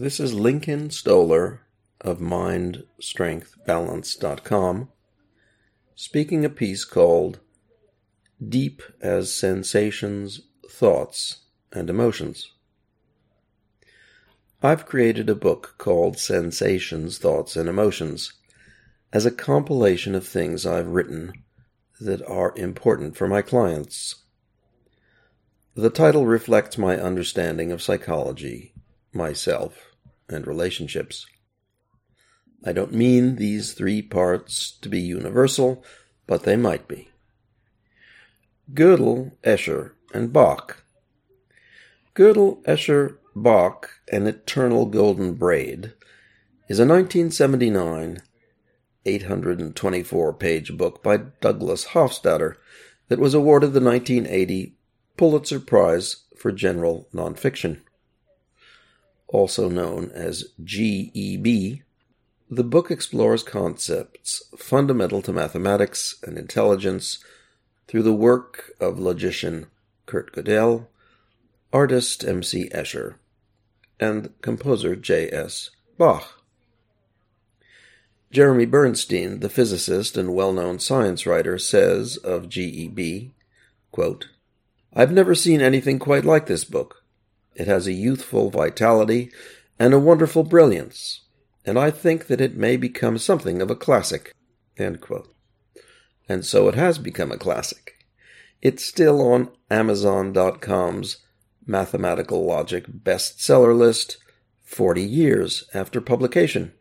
This is Lincoln Stoller of MindStrengthBalance.com speaking a piece called Deep as Sensations, Thoughts, and Emotions. I've created a book called Sensations, Thoughts, and Emotions as a compilation of things I've written that are important for my clients. The title reflects my understanding of psychology, myself, and relationships. I don't mean these three parts to be universal, but they might be. Gödel, Escher, and Bach. Gödel, Escher, Bach, An Eternal Golden Braid is a 1979 824 page book by Douglas Hofstadter that was awarded the 1980 Pulitzer Prize for General Nonfiction. Also known as GEB, the book explores concepts fundamental to mathematics and intelligence through the work of logician Kurt Gödel, artist M.C. Escher, and composer J.S. Bach. Jeremy Bernstein, the physicist and well known science writer, says of GEB, quote, I've never seen anything quite like this book. It has a youthful vitality and a wonderful brilliance and I think that it may become something of a classic. And so it has become a classic. It's still on Amazon.com's mathematical logic bestseller list 40 years after publication.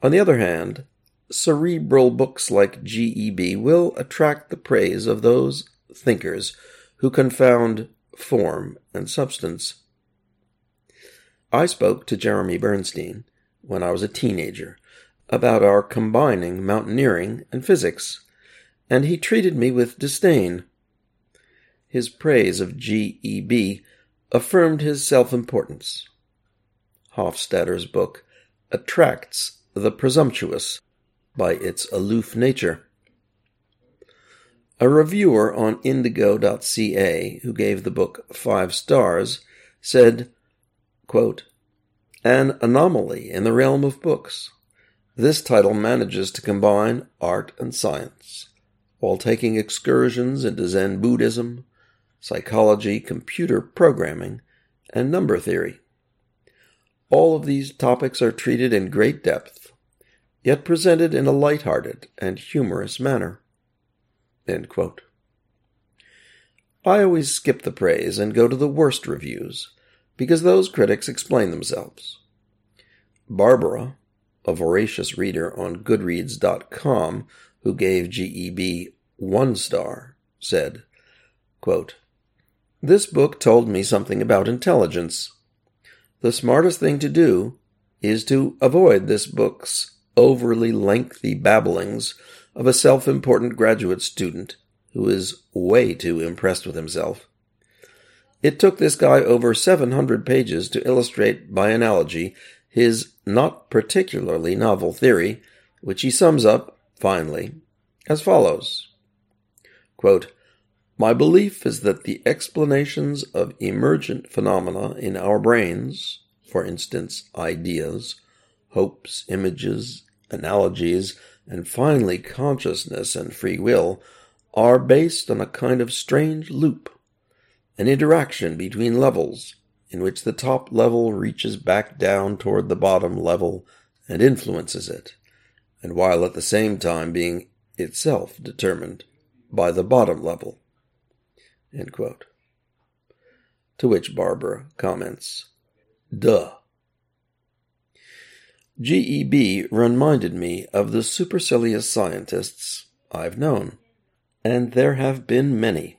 On the other hand, cerebral books like GEB will attract the praise of those thinkers who confound form and substance. I spoke to Jeremy Bernstein when I was a teenager about our combining mountaineering and physics, and he treated me with disdain. His praise of G.E.B. affirmed his self importance. Hofstadter's book attracts the presumptuous by its aloof nature. A reviewer on indigo.ca, who gave the book five stars, said, quote, an anomaly in the realm of books. This title manages to combine art and science, while taking excursions into Zen Buddhism, psychology, computer programming, and number theory. All of these topics are treated in great depth, yet presented in a light-hearted and humorous manner. I always skip the praise and go to the worst reviews, because those critics explain themselves. Barbara, a voracious reader on Goodreads.com who gave GEB one star, said, quote, This book told me something about intelligence. The smartest thing to do is to avoid this book's overly lengthy babblings of a self important graduate student who is way too impressed with himself. It took this guy over 700 pages to illustrate by analogy his not particularly novel theory, which he sums up, finally, as follows Quote, My belief is that the explanations of emergent phenomena in our brains, for instance, ideas, hopes, images, analogies, and finally consciousness and free will, are based on a kind of strange loop an interaction between levels, in which the top level reaches back down toward the bottom level and influences it, and while at the same time being itself determined by the bottom level. To which Barbara comments, Duh. GEB reminded me of the supercilious scientists I've known, and there have been many.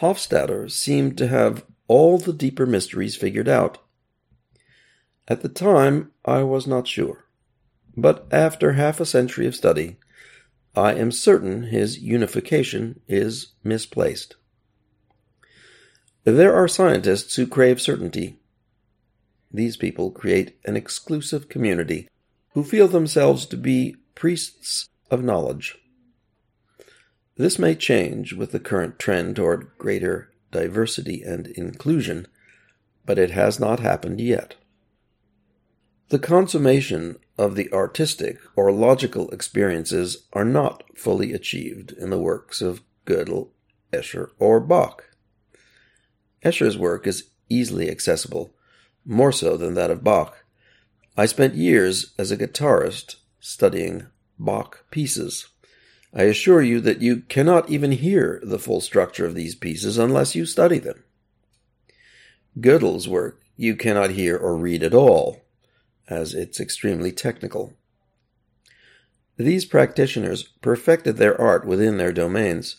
Hofstadter seemed to have all the deeper mysteries figured out. At the time, I was not sure, but after half a century of study, I am certain his unification is misplaced. There are scientists who crave certainty. These people create an exclusive community who feel themselves to be priests of knowledge. This may change with the current trend toward greater diversity and inclusion, but it has not happened yet. The consummation of the artistic or logical experiences are not fully achieved in the works of Gödel, Escher, or Bach. Escher's work is easily accessible, more so than that of Bach. I spent years as a guitarist studying Bach pieces. I assure you that you cannot even hear the full structure of these pieces unless you study them. Gödel's work you cannot hear or read at all, as it's extremely technical. These practitioners perfected their art within their domains,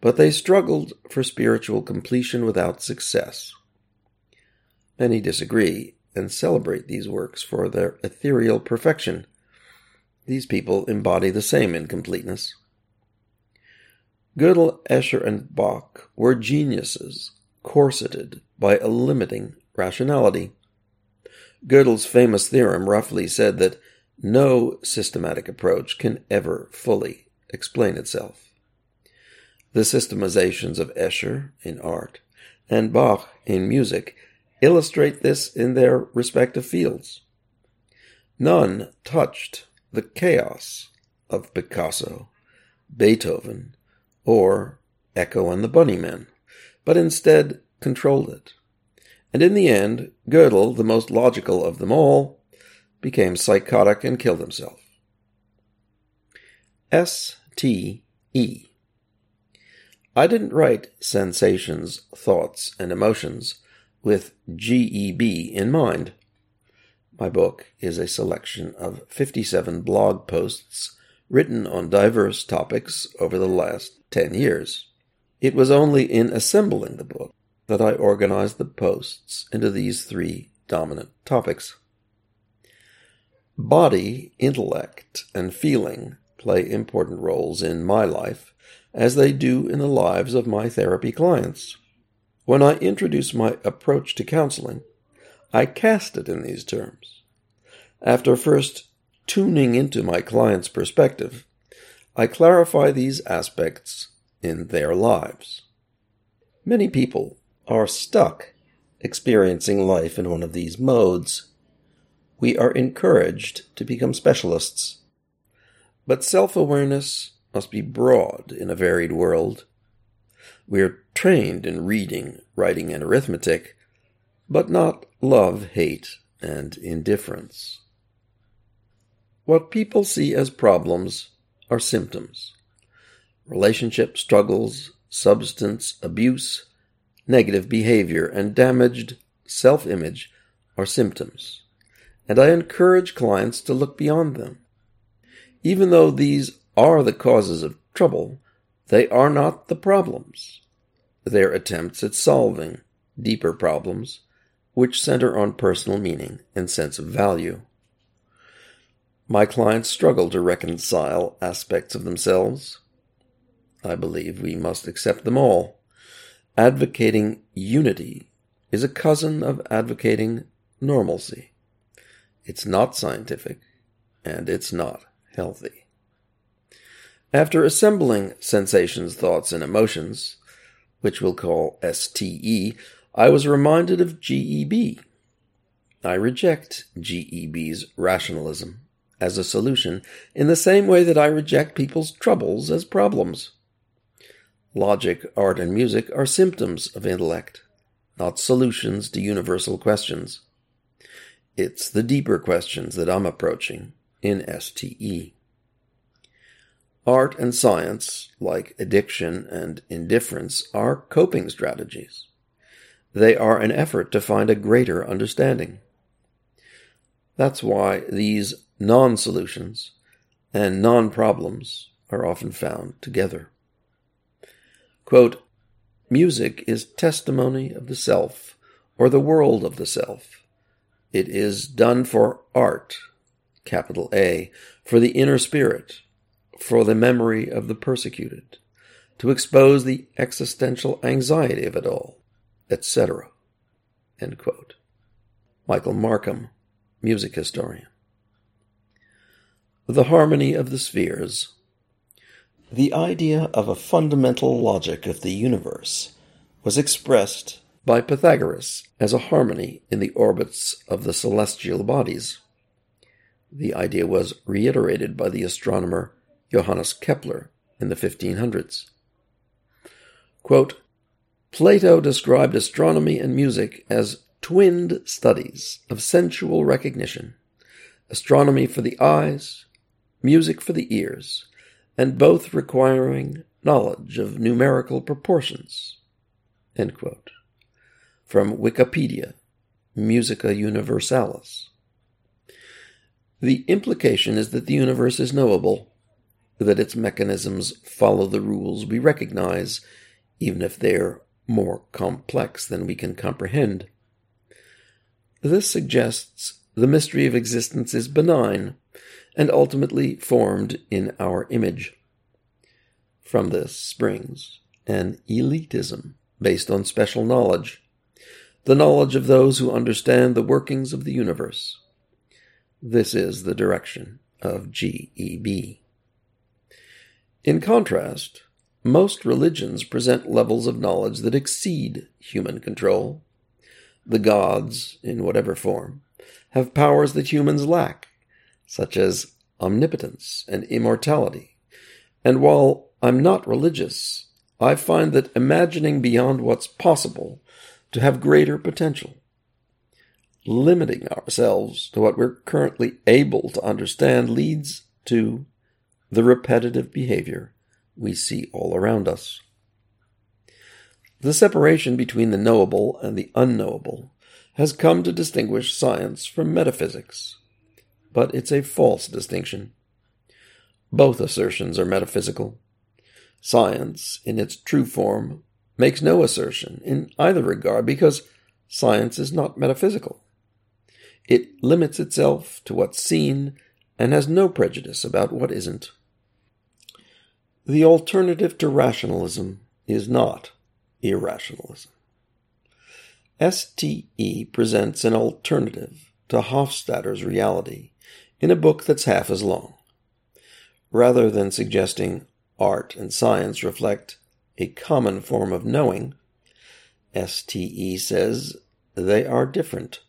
but they struggled for spiritual completion without success. Many disagree and celebrate these works for their ethereal perfection. These people embody the same incompleteness. Gödel, Escher, and Bach were geniuses, corseted by a limiting rationality. Gödel's famous theorem roughly said that no systematic approach can ever fully explain itself. The systemizations of Escher in art and Bach in music illustrate this in their respective fields. None touched the chaos of Picasso, Beethoven, or Echo and the Bunnymen, but instead controlled it. And in the end, Gödel, the most logical of them all, became psychotic and killed himself. S T E. I didn't write sensations, thoughts, and emotions with GEB in mind. My book is a selection of 57 blog posts written on diverse topics over the last 10 years. It was only in assembling the book that I organized the posts into these three dominant topics. Body, intellect, and feeling play important roles in my life, as they do in the lives of my therapy clients. When I introduce my approach to counseling, I cast it in these terms. After first tuning into my client's perspective, I clarify these aspects in their lives. Many people are stuck experiencing life in one of these modes. We are encouraged to become specialists. But self awareness must be broad in a varied world. We are trained in reading, writing, and arithmetic, but not love, hate, and indifference. What people see as problems are symptoms. Relationship struggles, substance abuse, negative behavior, and damaged self image are symptoms, and I encourage clients to look beyond them. Even though these are the causes of trouble, they are not the problems. They're attempts at solving deeper problems which center on personal meaning and sense of value. My clients struggle to reconcile aspects of themselves. I believe we must accept them all. Advocating unity is a cousin of advocating normalcy. It's not scientific, and it's not healthy. After assembling sensations, thoughts, and emotions, which we'll call STE, I was reminded of GEB. I reject GEB's rationalism as a solution in the same way that I reject people's troubles as problems. Logic, art, and music are symptoms of intellect, not solutions to universal questions. It's the deeper questions that I'm approaching in STE. Art and science, like addiction and indifference, are coping strategies. They are an effort to find a greater understanding. That's why these non solutions and non problems are often found together. Quote, Music is testimony of the self, or the world of the self. It is done for art, capital A, for the inner spirit, for the memory of the persecuted, to expose the existential anxiety of it all, etc. Michael Markham, music historian the harmony of the spheres. The idea of a fundamental logic of the universe was expressed by Pythagoras as a harmony in the orbits of the celestial bodies. The idea was reiterated by the astronomer Johannes Kepler in the 1500s. Quote, Plato described astronomy and music as twinned studies of sensual recognition, astronomy for the eyes, music for the ears, and both requiring knowledge of numerical proportions. From Wikipedia, Musica Universalis. The implication is that the universe is knowable, that its mechanisms follow the rules we recognize, even if they're more complex than we can comprehend. This suggests the mystery of existence is benign and ultimately formed in our image. From this springs an elitism based on special knowledge, the knowledge of those who understand the workings of the universe. This is the direction of GEB. In contrast, most religions present levels of knowledge that exceed human control. The gods, in whatever form, have powers that humans lack, such as omnipotence and immortality. And while I'm not religious, I find that imagining beyond what's possible to have greater potential limiting ourselves to what we're currently able to understand leads to the repetitive behavior we see all around us. The separation between the knowable and the unknowable has come to distinguish science from metaphysics, but it's a false distinction. Both assertions are metaphysical. Science, in its true form, makes no assertion in either regard because science is not metaphysical. It limits itself to what's seen and has no prejudice about what isn't. The alternative to rationalism is not irrationalism. STE presents an alternative to Hofstadter's reality in a book that's half as long. Rather than suggesting art and science reflect a common form of knowing, STE says they are different.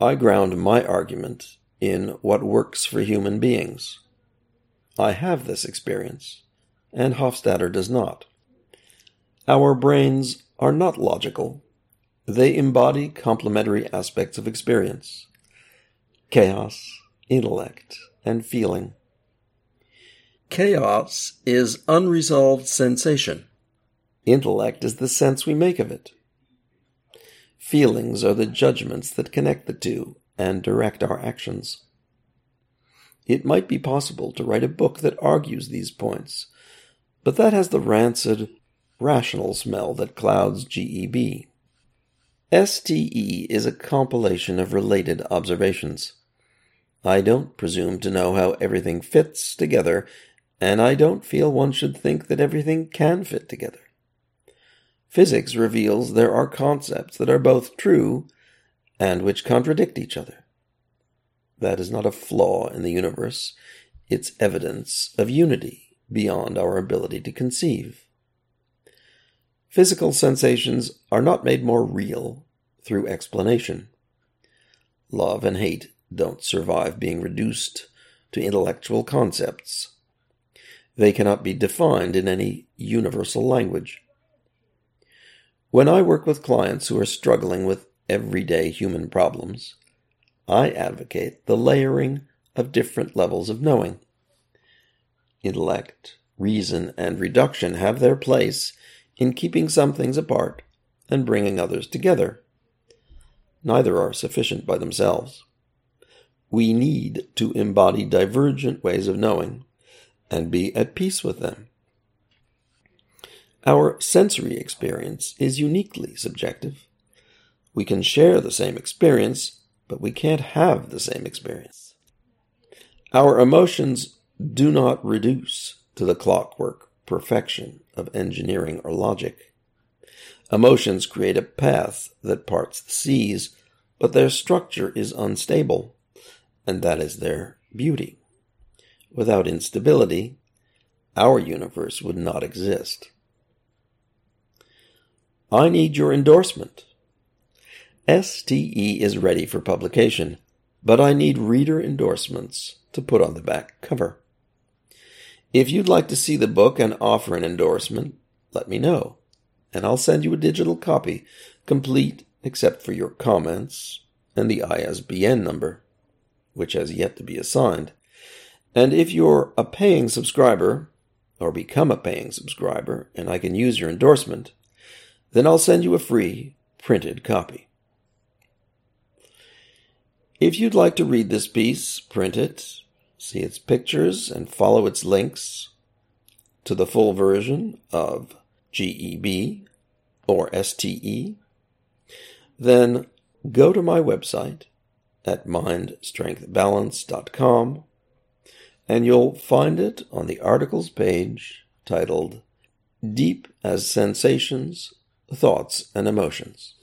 I ground my argument in what works for human beings. I have this experience, and Hofstadter does not. Our brains are not logical. They embody complementary aspects of experience chaos, intellect, and feeling. Chaos is unresolved sensation. Intellect is the sense we make of it. Feelings are the judgments that connect the two and direct our actions. It might be possible to write a book that argues these points, but that has the rancid, rational smell that clouds GEB. STE is a compilation of related observations. I don't presume to know how everything fits together, and I don't feel one should think that everything can fit together. Physics reveals there are concepts that are both true and which contradict each other. That is not a flaw in the universe, it's evidence of unity beyond our ability to conceive. Physical sensations are not made more real through explanation. Love and hate don't survive being reduced to intellectual concepts. They cannot be defined in any universal language. When I work with clients who are struggling with everyday human problems, I advocate the layering of different levels of knowing. Intellect, reason, and reduction have their place in keeping some things apart and bringing others together. Neither are sufficient by themselves. We need to embody divergent ways of knowing and be at peace with them. Our sensory experience is uniquely subjective. We can share the same experience, but we can't have the same experience. Our emotions do not reduce to the clockwork perfection of engineering or logic. Emotions create a path that parts the seas, but their structure is unstable, and that is their beauty. Without instability, our universe would not exist. I need your endorsement. STE is ready for publication, but I need reader endorsements to put on the back cover. If you'd like to see the book and offer an endorsement, let me know, and I'll send you a digital copy, complete except for your comments and the ISBN number, which has yet to be assigned. And if you're a paying subscriber, or become a paying subscriber, and I can use your endorsement, then I'll send you a free printed copy. If you'd like to read this piece, print it, see its pictures, and follow its links to the full version of GEB or STE, then go to my website at mindstrengthbalance.com and you'll find it on the articles page titled Deep as Sensations, Thoughts, and Emotions.